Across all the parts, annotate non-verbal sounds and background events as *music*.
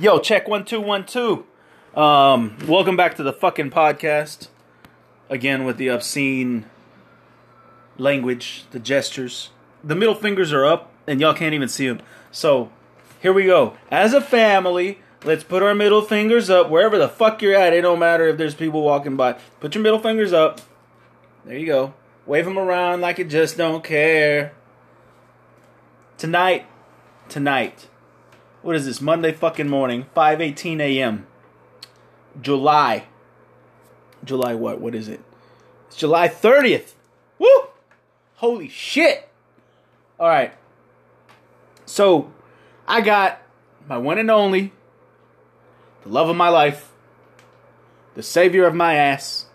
Yo, check one two one two. Um, welcome back to the fucking podcast. Again with the obscene language, the gestures. The middle fingers are up, and y'all can't even see them. So here we go. As a family, let's put our middle fingers up wherever the fuck you're at. It don't matter if there's people walking by. Put your middle fingers up. There you go. Wave them around like you just don't care. Tonight, tonight what is this monday fucking morning 5.18 a.m july. July what? What is it? It's july 30th woo! Holy shit! All right. So i got my one and only the love of my life the savior of my ass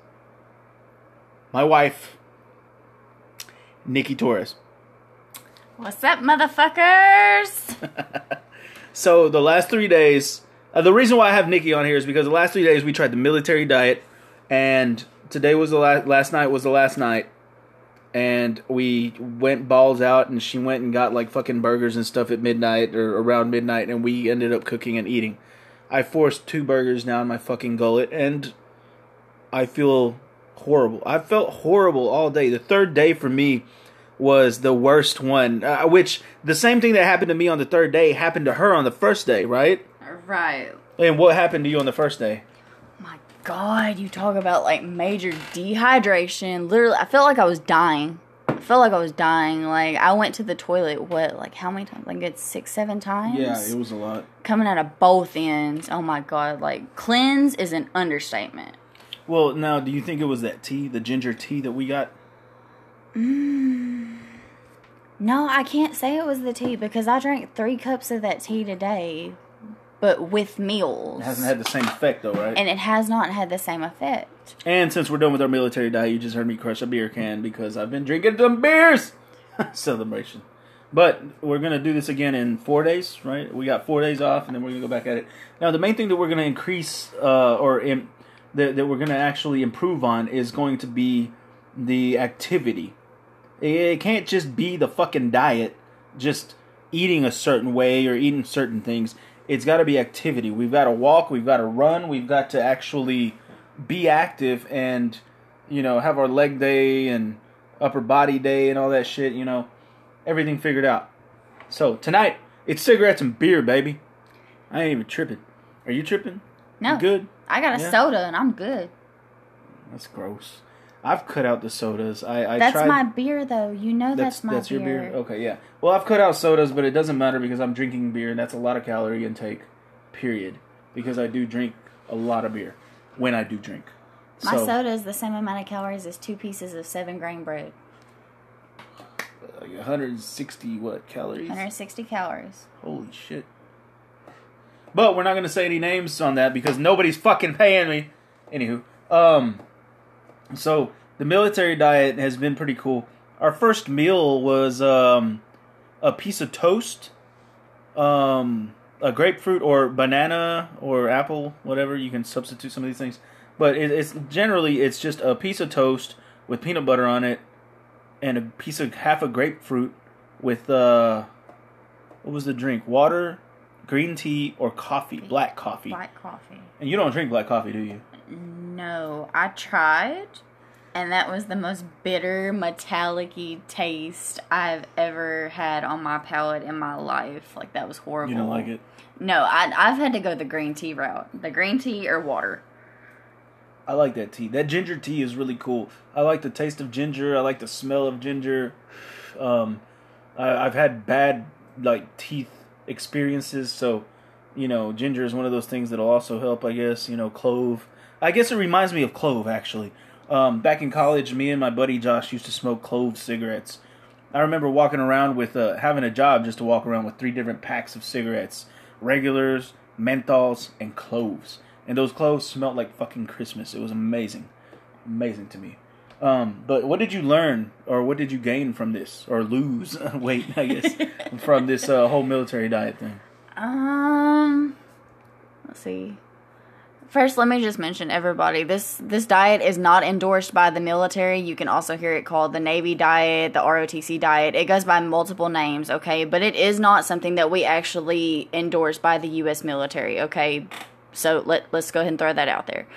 my wife nikki torres. What's up, motherfuckers? *laughs* So the last three days, uh, the reason why I have Nikki on here is because the last three days we tried the military diet, and today was the last. Last night was the last night, and we went balls out, and she went and got like fucking burgers and stuff at midnight or around midnight, and we ended up cooking and eating. I forced two burgers down my fucking gullet, and I feel horrible. I felt horrible all day. The third day for me was the worst one. Uh, which the same thing that happened to me on the third day happened to her on the first day, right? Right. And what happened to you on the first day? My God, you talk about like major dehydration. Literally, I felt like I was dying. I felt like I was dying. Like I went to the toilet. What? Like how many times? Like it's six, seven times. Yeah, it was a lot. coming out of both ends. Oh my God! Like cleanse is an understatement. Well, now, do you think it was that tea, the ginger tea that we got? No, I can't say it was the tea because I drank three cups of that tea today, but with meals. It hasn't had the same effect, though, right? and it has not had the same effect. And since we're done with our military diet, you just heard me crush a beer can because I've been drinking some beers. *laughs* Celebration. But we're gonna do this again in four days, right? We got four days off, and then we're gonna go back at it. Now, the main thing that we're gonna increase, uh, or that, that we're gonna actually improve on, is going to be the activity. It can't just be the fucking diet, just eating a certain way or eating certain things. It's got to be activity. We've got to walk. We've got to run. We've got to actually be active and you know have our leg day and upper body day and all that shit. You know, everything figured out. So tonight it's cigarettes and beer, baby. I ain't even tripping. Are you tripping? No, You good? I got a Yeah. soda and I'm good. That's gross. I've cut out the sodas. I, I That's tried. my beer, though. You know that's, my beer. that's beer. your beer. Okay, yeah. Well, I've cut out sodas, but it doesn't matter because I'm drinking beer, and that's a lot of calorie intake. Period. Because I do drink a lot of beer when I do drink. My so, soda is the same amount of calories as two pieces of seven grain bread. like 160 what calories? 160 calories. Holy shit. But we're not gonna say any names on that because nobody's fucking paying me. Anywho, um, so the military diet has been pretty cool. Our first meal was um, a piece of toast, um, a grapefruit or banana or apple, whatever. You can substitute some of these things, but it, it's generally it's just a piece of toast with peanut butter on it, and a piece of half a grapefruit with uh, what was the drink? Water, green tea, or coffee? Black coffee. Black coffee. And you don't drink black coffee, do you? No, I tried, and that was the most bitter, metallic-y taste I've ever had on my palate in my life. Like that was horrible. You don't like it? No, I, I've had to go the green tea route. The green tea or water. I like that tea. That ginger tea is really cool. I like the taste of ginger. I like the smell of ginger. Um, I, I've had bad like teeth experiences, so you know, ginger is one of those things that'll also help. I guess you know, clove. I guess it reminds me of clove actually. Um, back in college, me and my buddy Josh used to smoke clove cigarettes. I remember walking around with uh, having a job just to walk around with three different packs of cigarettes, regulars, menthols, and cloves. And those cloves smelled like fucking Christmas. It was amazing, amazing to me. Um, but what did you learn, or what did you gain from this, or lose? *laughs* Wait, I guess *laughs* from this uh, whole military diet thing. Um, let's see. First, let me just mention everybody. This this diet is not endorsed by the military. You can also hear it called the Navy diet, the ROTC diet. It goes by multiple names, okay? But it is not something that we actually endorse by the US military, okay? So let let's go ahead and throw that out there.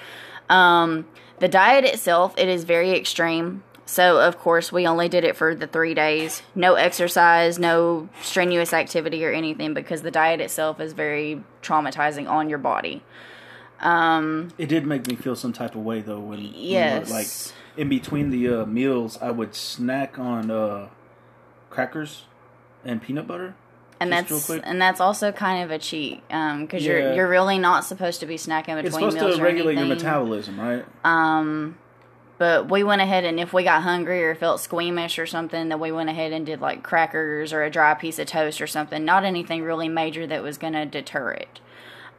Um, the diet itself, it is very extreme. So of course we only did it for the three days. No exercise, no strenuous activity or anything because the diet itself is very traumatizing on your body. Um, It did make me feel some type of way though when you know, Yes. like in between the uh, meals, I would snack on uh, crackers and peanut butter. and that's quick. and that's also kind of a cheat because Yeah. you're you're really not supposed to be snacking between meals. It's supposed meals to regulate your metabolism, right? Um, but we went ahead and if we got hungry or felt squeamish or something, then we went ahead and did like crackers or a dry piece of toast or something. Not anything really major that was gonna deter it.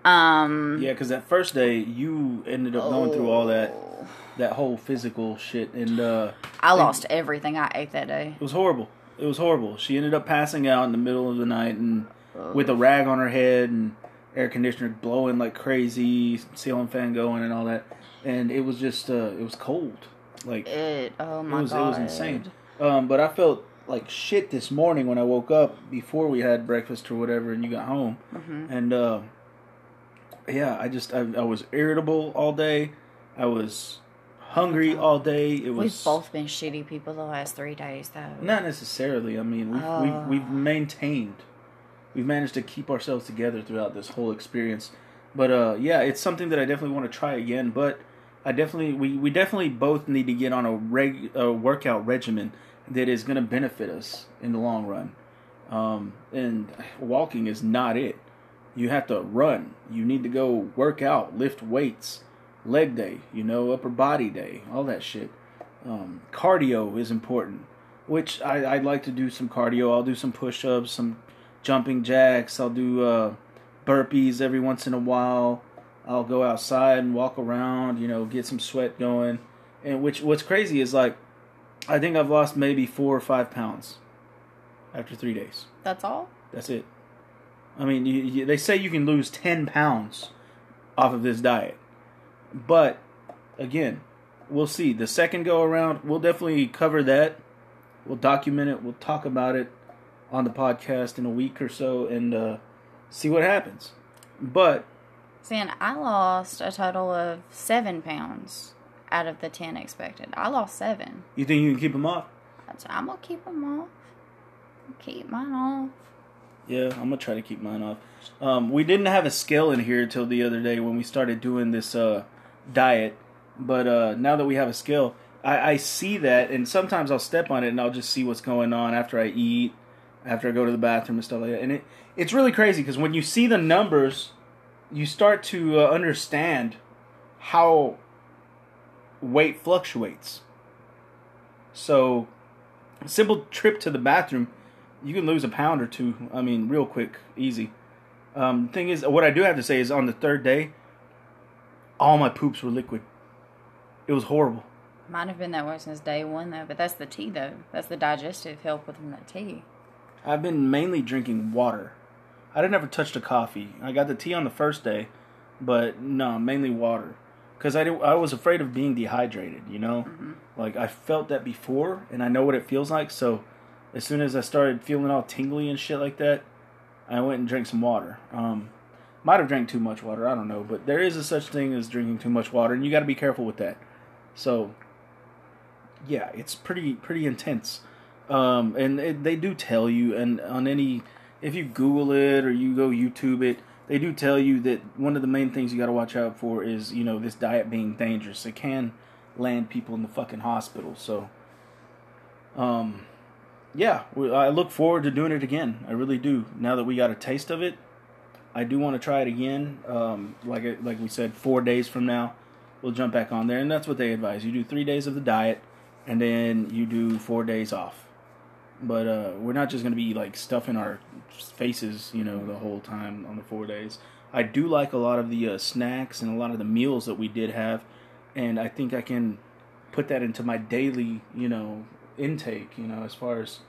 Um, Yeah, because that first day you ended up going through all that oh, that whole physical shit, and uh, I lost everything I ate that day. it was horrible. It was horrible. She ended up passing out in the middle of the night and with a rag on her head and air conditioner blowing like crazy, ceiling fan going and all that. And it was just uh, it was cold. Like It. Oh it my was god. it was insane. Um, but I felt like shit this morning when I woke up before we had breakfast or whatever, and you got home. Mhm. And uh, yeah, I just I, I was irritable all day. I was hungry all day. It was We've both been shitty people the last three days, though. not necessarily. I mean, we've, Oh. we've we've maintained, we've managed to keep ourselves together throughout this whole experience. But uh, yeah, it's something that I definitely want to try again. But I definitely we, we definitely both need to get on a reg a workout regimen that is going to benefit us in the long run. Um, and walking is not it. You have to run. You need to go work out, lift weights, leg day, you know, upper body day, all that shit. Um, cardio is important, which I, I'd like to do some cardio. I'll do some push ups, some jumping jacks. I'll do uh, burpees every once in a while. I'll go outside and walk around, you know, get some sweat going. And which what's crazy is like, I think I've lost maybe four or five pounds after three days. That's all. That's it. I mean, you, you, they say you can lose 10 pounds off of this diet. But, again, we'll see. The second go around, we'll definitely cover that. We'll document it. We'll talk about it on the podcast in a week or so and uh, see what happens. But, Saying I lost a total of seven pounds out of the ten expected. I lost seven. you think you can keep them off? I'm gonna keep them off. Keep mine off. Yeah, I'm gonna try to keep mine off. Um, we didn't have a scale in here till the other day when we started doing this uh, diet, but uh, now that we have a scale, I, I see that, and sometimes I'll step on it and I'll just see what's going on after I eat, after I go to the bathroom and stuff like that. And it it's really crazy because when you see the numbers, you start to uh, understand how weight fluctuates. So, a simple trip to the bathroom you can lose a pound or two. I mean, real quick, easy. Um, thing is, what I do have to say is, on the third day, all my poops were liquid. It was horrible. Might have been that way since day one though, but that's the tea though. That's the digestive help within that tea. I've been mainly drinking water. I didn't ever touch the coffee. I got the tea on the first day, but no, mainly water. Because I, I was afraid of being dehydrated, you know? Like, I felt that before, and I know what it feels like, so as soon as I started feeling all tingly and shit like that, I went and drank some water. Um, might have drank too much water, I don't know, but there is a such thing as drinking too much water, and you got to be careful with that. So, yeah, it's pretty pretty intense. Um, and it, they do tell you, and on any, if you Google it or you go YouTube it, they do tell you that one of the main things you got to watch out for is you know this diet being dangerous. It can land people in the fucking hospital. So, um, yeah, I look forward to doing it again. I really do. Now that we got a taste of it, I do want to try it again. Um, like like we said, four days from now, we'll jump back on there, and that's what they advise. You do three days of the diet, and then you do four days off. But uh, we're not just gonna be like stuffing our faces, you know, the whole time on the four days. I do like a lot of the uh, snacks and a lot of the meals that we did have, and I think I can put that into my daily, you know, intake. You know, as far as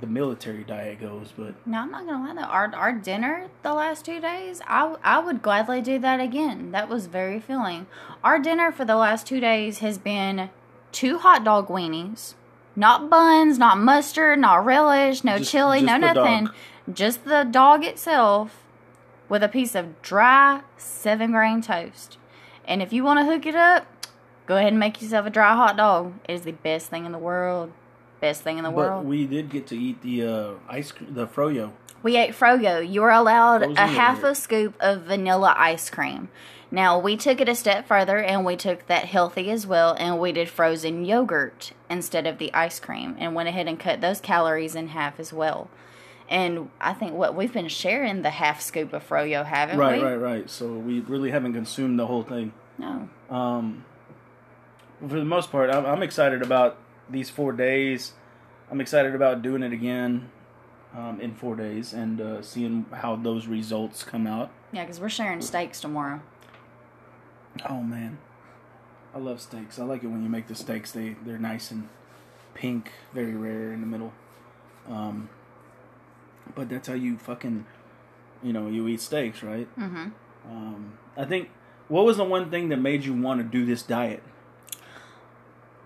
the military diet goes, but No, I'm not gonna lie though. Our our dinner the last two days, I I would gladly do that again. That was very filling. Our dinner for the last two days has been two hot dog weenies, not buns, not mustard, not relish, no Just- chili, no just the nothing. dog. Just the dog itself, with a piece of dry seven grain toast. And if you want to hook it up, go ahead and make yourself a dry hot dog. It is the best thing in the world. Best thing in the but world. we did get to eat the uh, ice cream, the froyo. We ate Froyo. You were allowed a half a scoop of vanilla ice cream. Now, we took it a step further and we took that healthy as well and we did frozen yogurt instead of the ice cream and went ahead and cut those calories in half as well. And I think what we've been sharing the half scoop of Froyo, haven't Right, we? Right, right, right. So we really haven't consumed the whole thing. No. Um, for the most part, I'm, I'm excited about these four days. I'm excited about doing it again um, in four days and uh, seeing how those results come out. Yeah, because we're sharing steaks tomorrow. Oh man, I love steaks. I like it when you make the steaks. They they're nice and pink, very rare in the middle. Um, but that's how you fucking, you know, you eat steaks, right? Mm-hmm. Um, I think. What was the one thing that made you want to do this diet?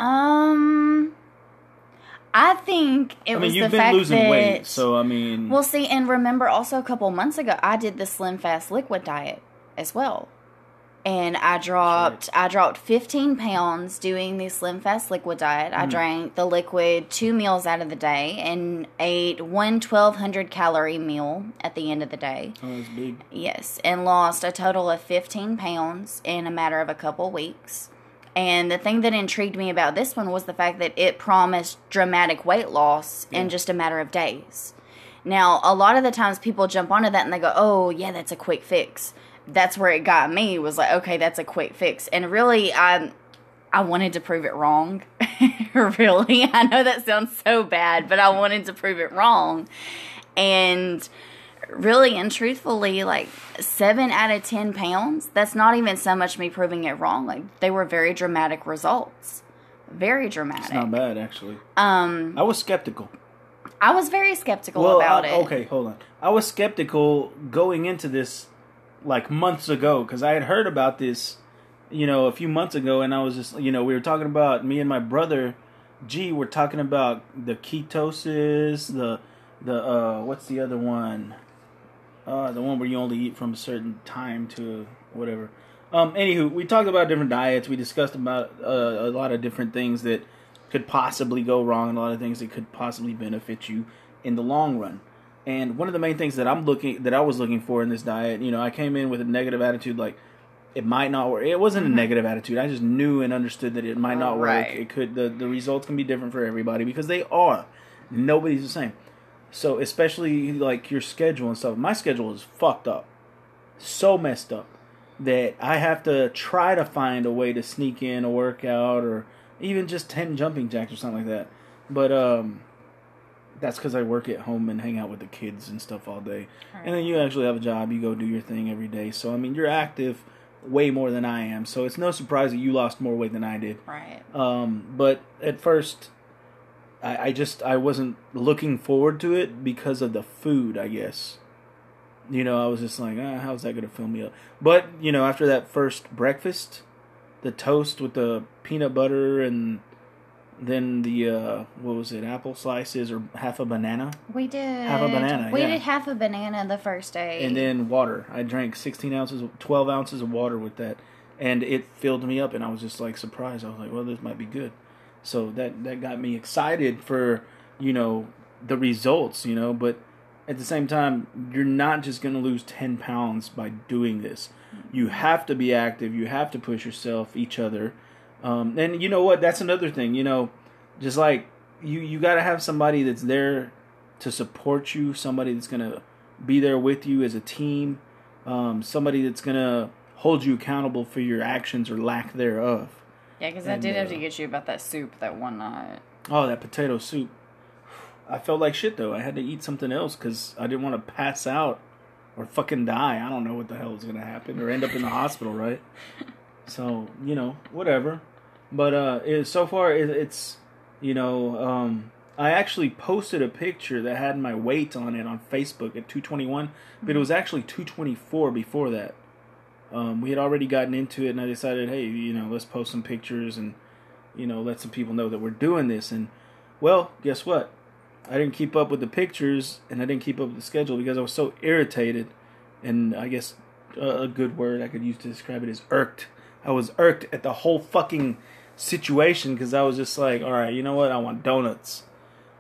Um, I think it I was you've the been fact losing that weight, so I mean, Well, see, and remember also a couple months ago, I did the Slim Fast Liquid diet as well. And I dropped I dropped 15 pounds doing the Slim Fast Liquid diet. I Mm. drank the liquid two meals out of the day and ate one 1200 calorie meal at the end of the day. oh, it's big. Yes, and lost a total of 15 pounds in a matter of a couple weeks. And the thing that intrigued me about this one was the fact that it promised dramatic weight loss Yeah. in just a matter of days. Now, a lot of the times people jump onto that and they go, "Oh, yeah, that's a quick fix." That's where it got me was like, "Okay, that's a quick fix." And really I I wanted to prove it wrong. *laughs* really. I know that sounds so bad, but I wanted to prove it wrong. And really and truthfully, like seven out of 10 pounds, that's not even so much me proving it wrong. Like they were very dramatic results. Very dramatic. It's not bad actually. Um, I was skeptical. I was very skeptical Well, about I- it. okay, hold on. I was skeptical going into this like months ago because I had heard about this, you know, a few months ago, and I was just, you know, we were talking about me and my brother, G, we're talking about the ketosis, the the uh, what's the other one? Uh, the one where you only eat from a certain time to whatever. Um, anywho, we talked about different diets. We discussed about uh, a lot of different things that could possibly go wrong, and a lot of things that could possibly benefit you in the long run. And one of the main things that I'm looking that I was looking for in this diet, you know, I came in with a negative attitude, like it might not work. It wasn't a negative attitude. I just knew and understood that it might not work. It could the the results can be different for everybody because they are. Nobody's the same. So especially like your schedule and stuff. My schedule is fucked up, so messed up that I have to try to find a way to sneak in a workout or even just ten jumping jacks or something like that. But um, that's because I work at home and hang out with the kids and stuff all day. And then you actually have a job. You go do your thing every day. So I mean, you're active way more than I am. So it's no surprise that you lost more weight than I did. Right. Um, but at first, I, I just I wasn't looking forward to it because of the food. I guess. You know, I was just like, ah, how's that gonna fill me up? But you know, after that first breakfast, the toast with the peanut butter and then the uh, what was it, apple slices or half a banana, We did Half a banana, We yeah. did half a banana the first day. and then water. I drank sixteen ounces, twelve ounces of water with that, and it filled me up. And I was just like surprised. I was like, well, this might be good. So that that got me excited for you know the results. You know, but at the same time, you're not just going to lose ten pounds by doing this. You have to be active. You have to push yourself, each other. Um, and you know what? That's another thing. You know, just like you, you got to have somebody that's there to support you. Somebody that's gonna be there with you as a team. Um, somebody that's gonna hold you accountable for your actions or lack thereof. Yeah, because I did have uh, to get you about that soup that one night. Oh, that potato soup. I felt like shit though. I had to eat something else because I didn't want to pass out or fucking die. I don't know what the hell is gonna happen or end up in the hospital, right? *laughs* So you know, whatever. But uh, it, so far it, it's you know um, I actually posted a picture that had my weight on it on Facebook at 221, but it was actually 224 before that. Um, we had already gotten into it, and I decided, hey, you know, let's post some pictures and, you know, let some people know that we're doing this. And, well, guess what? I didn't keep up with the pictures, and I didn't keep up with the schedule because I was so irritated. And I guess a good word I could use to describe it is irked. I was irked at the whole fucking situation because I was just like, all right, you know what? I want donuts.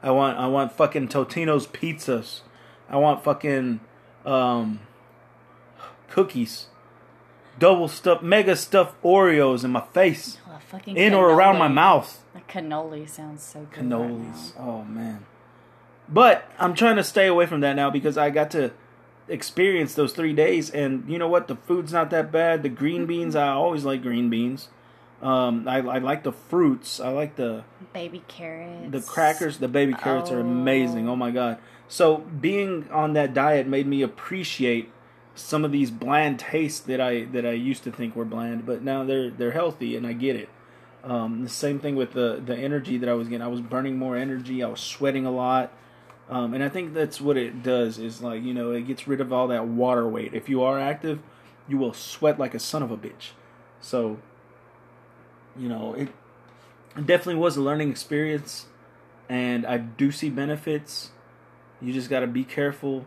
I want I want fucking Totino's pizzas. I want fucking um, cookies. Double stuffed, mega stuffed Oreos in my face, Oh, in or around my mouth. A cannoli sounds so good. right Cannolis. now. Oh man. But I'm trying to stay away from that now because I got to experience those three days, and you know what? The food's not that bad. The green beans, I always like green beans. Um, I, I like the fruits. I like the Baby carrots. the crackers. The baby carrots are Oh. amazing. Oh my god! So being on that diet made me appreciate some of these bland tastes that I that I used to think were bland, but now they're they're healthy, and I get it. Um, the same thing with the the energy that I was getting. I was burning more energy. I was sweating a lot. Um, and I think that's what it does is like, you know, it gets rid of all that water weight. If you are active, you will sweat like a son of a bitch. So, you know, it, it definitely was a learning experience and I do see benefits. You just got to be careful,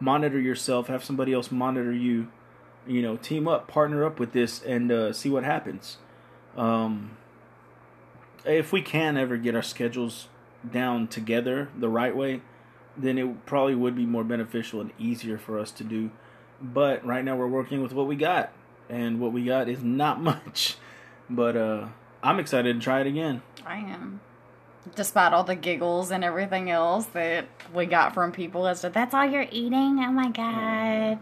monitor yourself, have somebody else monitor you, you know, team up, partner up with this and uh, see what happens. Um, if we can ever get our schedules down together the right way, then it probably would be more beneficial and easier for us to do. But right now we're working with what we got, and what we got is not *laughs* much. But uh, I'm excited to try it again. I am. Despite all the giggles and everything else that we got from people as to that's all you're eating. Oh my god.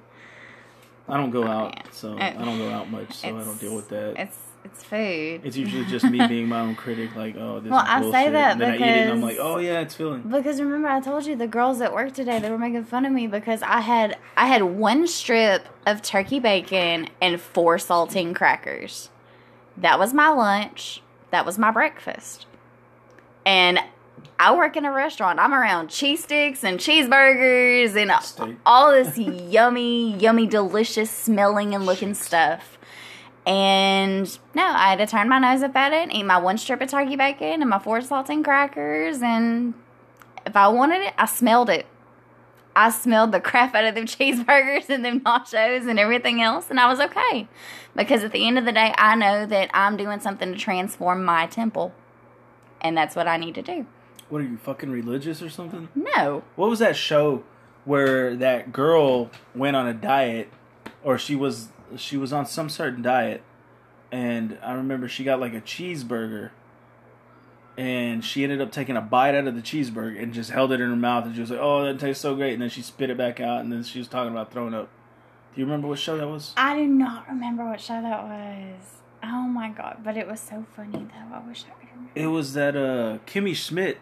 I don't go Oh, out, yeah. so It- I don't go out much, so I don't deal with that. It's it's food. It's usually *laughs* just me being my own critic, like, oh, this Well, is I say that and then I eat it, and I'm like, oh yeah, it's filling. Because remember, I told you the girls at work today they were making fun of me because I had I had one strip of turkey bacon and four saltine crackers. That was my lunch. That was my breakfast. And I work in a restaurant. I'm around cheese sticks and cheeseburgers and Steak. all this yummy, yummy, delicious smelling and looking stuff. And no, I had to turn my nose up at it, eat my one strip of turkey bacon and my four saltine crackers. And if I wanted it, I smelled it. I smelled the crap out of them *laughs* cheeseburgers and them nachos and everything else, and I was okay. Because at the end of the day, I know that I'm doing something to transform my temple. And that's what I need to do. What are you fucking religious or something? No. What was that show where that girl went on a diet, or she was she was on some certain diet, and I remember she got like a cheeseburger, and she ended up taking a bite out of the cheeseburger and just held it in her mouth, and she was like, "Oh, that tastes so great," and then she spit it back out, and then she was talking about throwing up. Do you remember what show that was? I do not remember what show that was. Oh my god, but it was so funny though. I wish I could remember. It was that uh Kimmy Schmidt,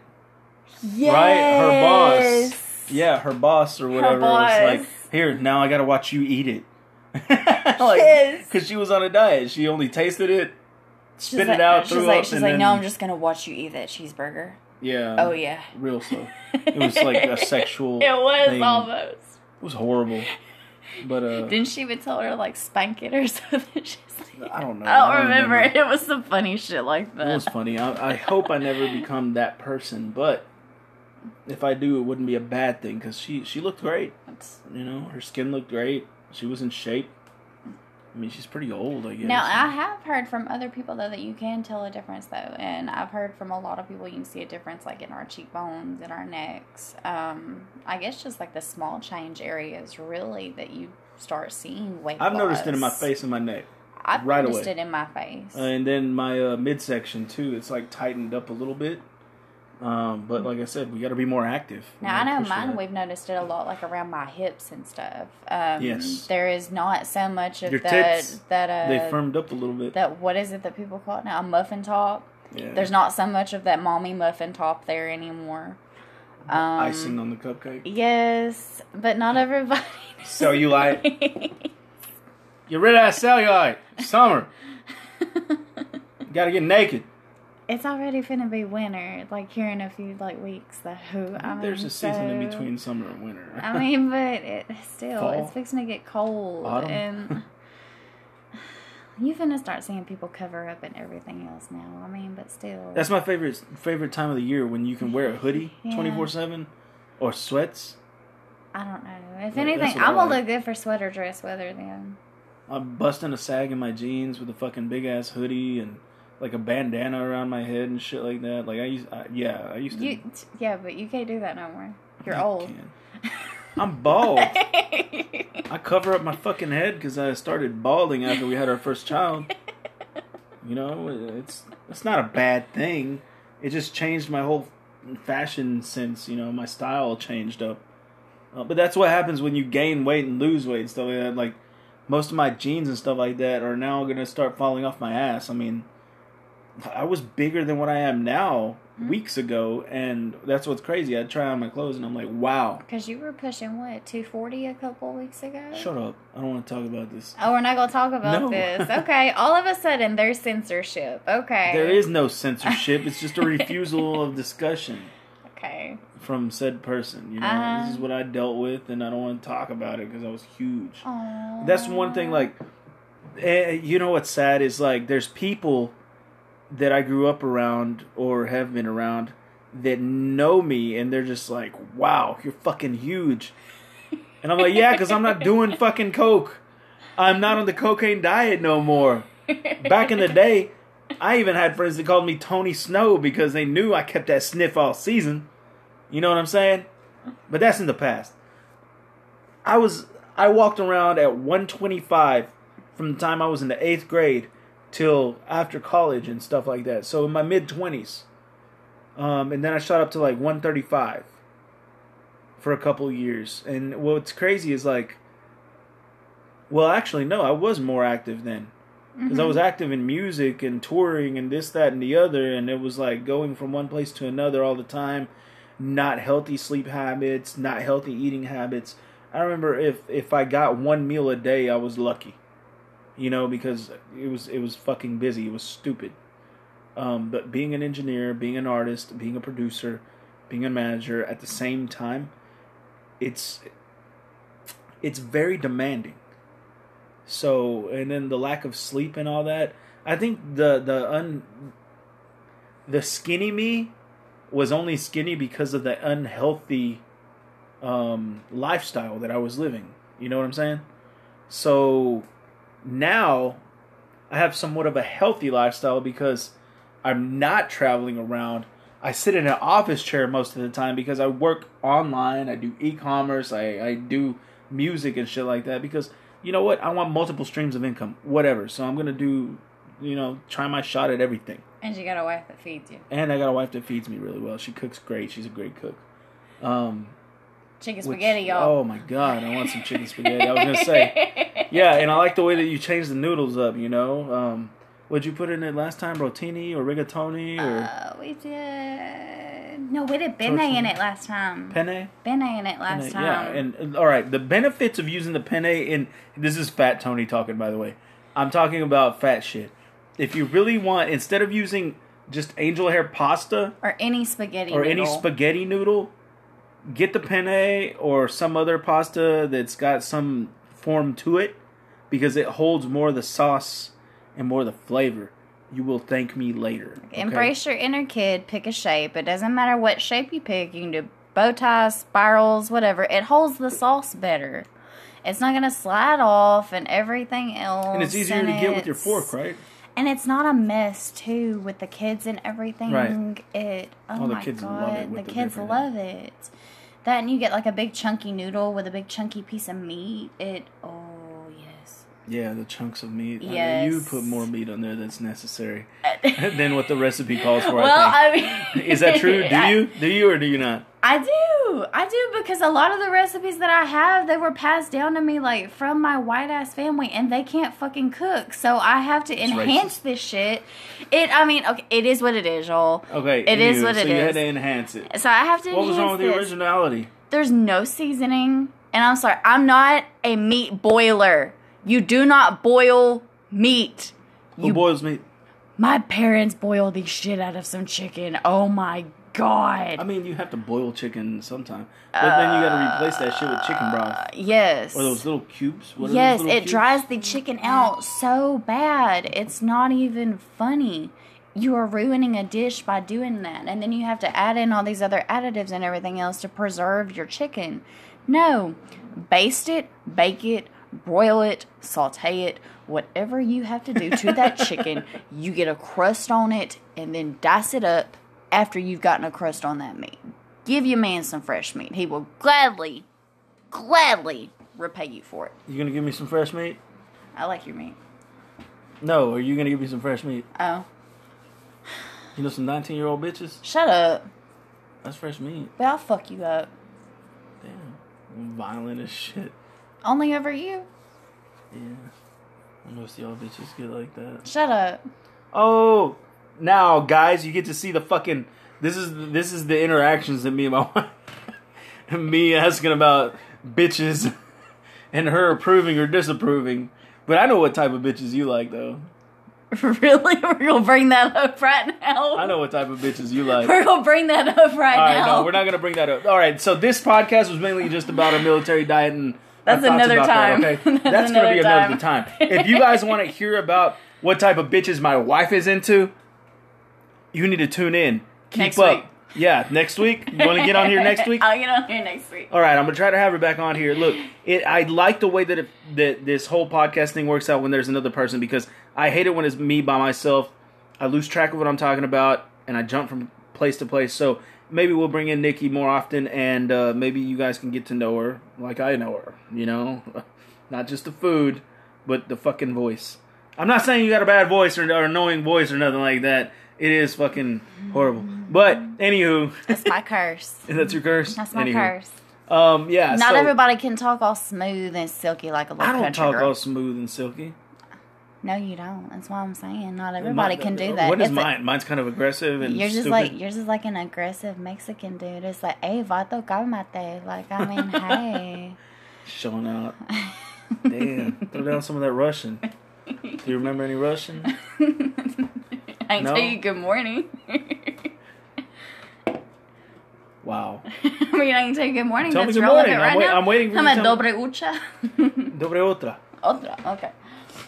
Yes. right? Her boss. Yeah, her boss or whatever. boss. Was like, here now I gotta watch you eat it. *laughs* like, Yes. because she was on a diet. She only tasted it, She's spit like, it out, She's like, up, she's like, then no, I'm just gonna watch you eat that cheeseburger. yeah. Oh yeah. real slow. *laughs* It was like a sexual. It was thing. almost. It was horrible, but uh, Didn't she even tell her to like spank it or *laughs* something? She's like, I don't know. I don't, I don't remember. remember. It was some funny shit like that. it was funny. I, I hope I never become that person, but if I do, it wouldn't be a bad thing because she she looked great. It's- You know, her skin looked great. She was in shape. I mean, she's pretty old, I guess. Now I have heard from other people though that you can tell a difference though, and I've heard from a lot of people you can see a difference like in our cheekbones in our necks. Um, I guess just like the small change areas really that you start seeing weight. I've noticed it in my face and my neck, I've right noticed away. it in my face. and then my uh, midsection too. It's like tightened up a little bit. Um, but like I said, we got to be more active. Now I know mine. that. We've noticed it a lot, like around my hips and stuff. Um, Yes. there is not so much of Your that uh, they firmed up a little bit. that what is it that people call it now? A muffin top. yeah. There's not so much of that mommy muffin top there anymore. Um, icing on the cupcake. Yes, but not everybody. *laughs* Cellulite. Get rid of that cellulite. Summer. *laughs* Got to get naked. It's already finna be winter, like here in a few like weeks. Though I mean, There's a season in between summer and winter. I mean, but it, still, Fall. it's fixing to get cold, Autumn. and *sighs* you finna start seeing people cover up and everything else now. I mean, but still, That's my favorite favorite time of the year when you can wear a hoodie twenty four seven, or sweats. I don't know. If Yeah, anything, I I'm gonna like. look good for sweater dress weather then. I'm busting a sag in my jeans with a fucking big ass hoodie and like a bandana around my head and shit like that. Like I used, I, yeah, I used to. You, yeah, but you can't do that no more. You're I old. can. *laughs* I'm bald. *laughs* I cover up my fucking head because I started balding after we had our first child. *laughs* You know, it's it's not a bad thing. It just changed my whole fashion sense. You know, my style changed up. Uh, but that's what happens when you gain weight and lose weight and stuff like that. Like most of my jeans and stuff like that are now gonna start falling off my ass. I mean, I was bigger than what I am now weeks ago, and that's what's crazy. I try on my clothes and I'm like, wow. Because you were pushing what 240 a couple weeks ago. Shut up. I don't want to talk about this. Oh, we're not gonna talk about No. this. *laughs* Okay, all of a sudden there's censorship. Okay. There is no censorship. It's just a *laughs* refusal of discussion Okay. from said person. You know, Uh-huh. this is what I dealt with, and I don't want to talk about it because I was huge. Aww. That's one thing. Like, eh, you know what's sad is like there's people that I grew up around or have been around that know me, and they're just like, "Wow, you're fucking huge," and I'm like, "Yeah, because I'm not doing *laughs* fucking coke. I'm not on the cocaine diet no more." Back in the day, I even had friends that called me Tony Snow because they knew I kept that sniff all season. You know what I'm saying? But that's in the past. I was I walked around at 125 from the time I was in the eighth grade till after college and stuff like that. So in my mid 20s, um, and then I shot up to like 135 for a couple years. And what's crazy is like, well, actually, no, I was more active then because I was active in music and touring and this, that, and the other, and it was like going from one place to another all the time. Not healthy sleep habits, not healthy eating habits. I remember if if I got one meal a day, I was lucky, you know, because it was it was fucking busy. It was stupid. Um, but being an engineer, being an artist, being a producer, being a manager at the same time, it's it's very demanding. So, and then the lack of sleep and all that. I think the the un the skinny me was only skinny because of the unhealthy um, lifestyle that I was living. You know what I'm saying? So now I have somewhat of a healthy lifestyle because I'm not traveling around. I sit in an office chair most of the time because I work online. I do e-commerce. I, I do music and shit like that because you know what? I want multiple streams of income, whatever. So I'm gonna do, you know, try my shot at everything. And you got a wife that feeds you. And I got a wife that feeds me really well. She cooks great. She's a great cook. Um, Chicken which- spaghetti, y'all. Oh my god, I want some chicken spaghetti. I was gonna say, *laughs* yeah, and I like the way that you change the noodles up. You know, um, what'd you put in it last time? Rotini or rigatoni or Uh, we did. No, we did penne in it last time. penne? Penne in it last Penne, time. Yeah, and, and all right, the benefits of using the penne in this is Fat Tony talking, by the way. I'm talking about fat shit. If you really want, instead of using just angel hair pasta or any spaghetti. or any spaghetti noodle, get the penne or some other pasta that's got some form to it because it holds more of the sauce and more of the flavor. You will thank me later. okay? Embrace your inner kid. Pick a shape. It doesn't matter what shape you pick. You can do bow ties, spirals, whatever. It holds the sauce better. It's not gonna slide off and everything else. And it's easier to get with your fork, right? And it's not a mess too with the kids and everything. Right. It oh, Oh, the my kids god, love it the the kids love it. That and you get like a big chunky noodle with a big chunky piece of meat. It oh yes. Yeah, the chunks of meat. I mean, Yes. you put more meat on there that's necessary uh, *laughs* than what the recipe calls for. well, I I *laughs* mean, is that true? Do I- you? Do you or do you not? I do. I do because a lot of the recipes that I have, they were passed down to me like from my white ass family and they can't fucking cook. So I have to enhance racist. this shit. It I mean, okay, it is what it is, y'all. Okay, It is anywho, what so it you had to enhance it. So I have to What was wrong with the originality? There's no seasoning. And I'm sorry, I'm not a meat boiler. You do not boil meat. Who You boils meat? My parents boil the shit out of some chicken. Oh my god. I mean, you have to boil chicken sometime, but then you got to replace that shit with chicken broth uh, yes. or those little cubes. What Yes, little it cubes? dries the chicken out so bad. It's not even funny. You are ruining a dish by doing that. And then you have to add in all these other additives and everything else to preserve your chicken. No. Baste it, bake it, broil it, saute it, whatever you have to do to that chicken. *laughs* You get a crust on it and then dice it up after you've gotten a crust on that meat. Give your man some fresh meat. He will gladly, gladly repay you for it. You gonna give me some fresh meat? I like your meat. No, are you gonna give me some fresh meat? Oh, You know, some nineteen-year-old bitches. shut up. That's fresh meat. But I'll fuck you up. Damn, I'm violent as shit. Only over you. Yeah, most of y'all bitches get like that. Shut up. Oh, now guys, you get to see the fucking. This is this is the interactions that me and my *laughs* wife, me asking about bitches, *laughs* and her approving or disapproving. But I know what type of bitches you like, though. *laughs* really? We're gonna bring that up right now. I know what type of bitches you like. We're gonna bring that up right All right, now. no, we're not gonna bring that up. All right, so this podcast was mainly just about a military diet and That's another that, time. okay, *laughs* That's that's, gonna be another another time. If you guys want to hear about what type of bitches my wife is into, you need to tune in. Keep Next up. week. Yeah, next week. You want to get on here next *laughs* week? I'll get on here next week. All right, I'm gonna try to have her back on here. Look, it, I like the way that it, that this whole podcast thing works out when there's another person because I hate it when it's me by myself. I lose track of what I'm talking about and I jump from place to place. So maybe we'll bring in Nikki more often and uh, maybe you guys can get to know her like I know her. You know, *laughs* not just the food, but the fucking voice. I'm not saying you got a bad voice or, or annoying voice or nothing like that. It is fucking horrible. But anywho, *laughs* That's my curse. *laughs* that's your curse. That's my Anywho. curse. Um, yeah. Not so- everybody can talk all smooth and silky like a little I don't talk girl. all smooth and silky. No, you don't. That's why I'm saying not everybody Mine- can do that. What is It's a- mine? Mine's kind of aggressive and Yours is stupid. like yours is like an aggressive Mexican dude. It's like, hey, vato, cálmate. Like, I mean, *laughs* hey. showing out. *laughs* Damn, throw down some of that Russian. Do you remember any Russian? *laughs* I No. tell you good morning. Wow. I mean, I can tell you good morning. Tell me That's good relevant morning. right I'm wait- now. I'm waiting for I'm you a to tell dobre ucha. Dobre otra. Otra. Okay.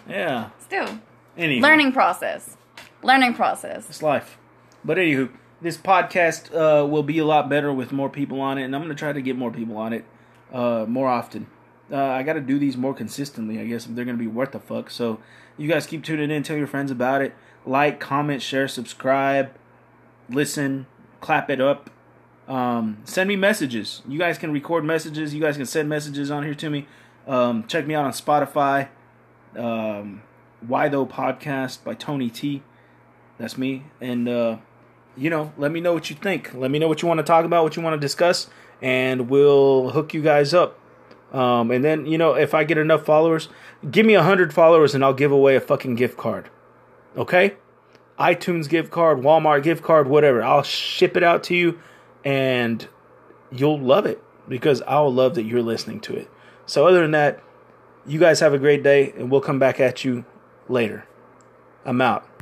Yeah. Still, Anyway, learning process. Learning process. It's life. But anywho, this podcast uh, will be a lot better with more people on it, and I'm going to try to get more people on it uh, more often. Uh, I got to do these more consistently, I guess, if they're going to be worth the fuck. So you guys keep tuning in, tell your friends about it. Like, comment, share, subscribe, listen, clap it up. Um, send me messages. You guys can record messages. You guys can send messages on here to me. Um, check me out on Spotify. Um, Why Though Podcast by Tony T. That's me. And, uh, you know, let me know what you think. Let me know what you want to talk about, what you want to discuss, and we'll hook you guys up. Um, and then, you know, if I get enough followers, give me a 100 followers and I'll give away a fucking gift card. Okay? iTunes gift card, Walmart gift card, whatever. I'll ship it out to you and you'll love it because I'll love that you're listening to it. So, other than that, you guys have a great day and we'll come back at you later. I'm out.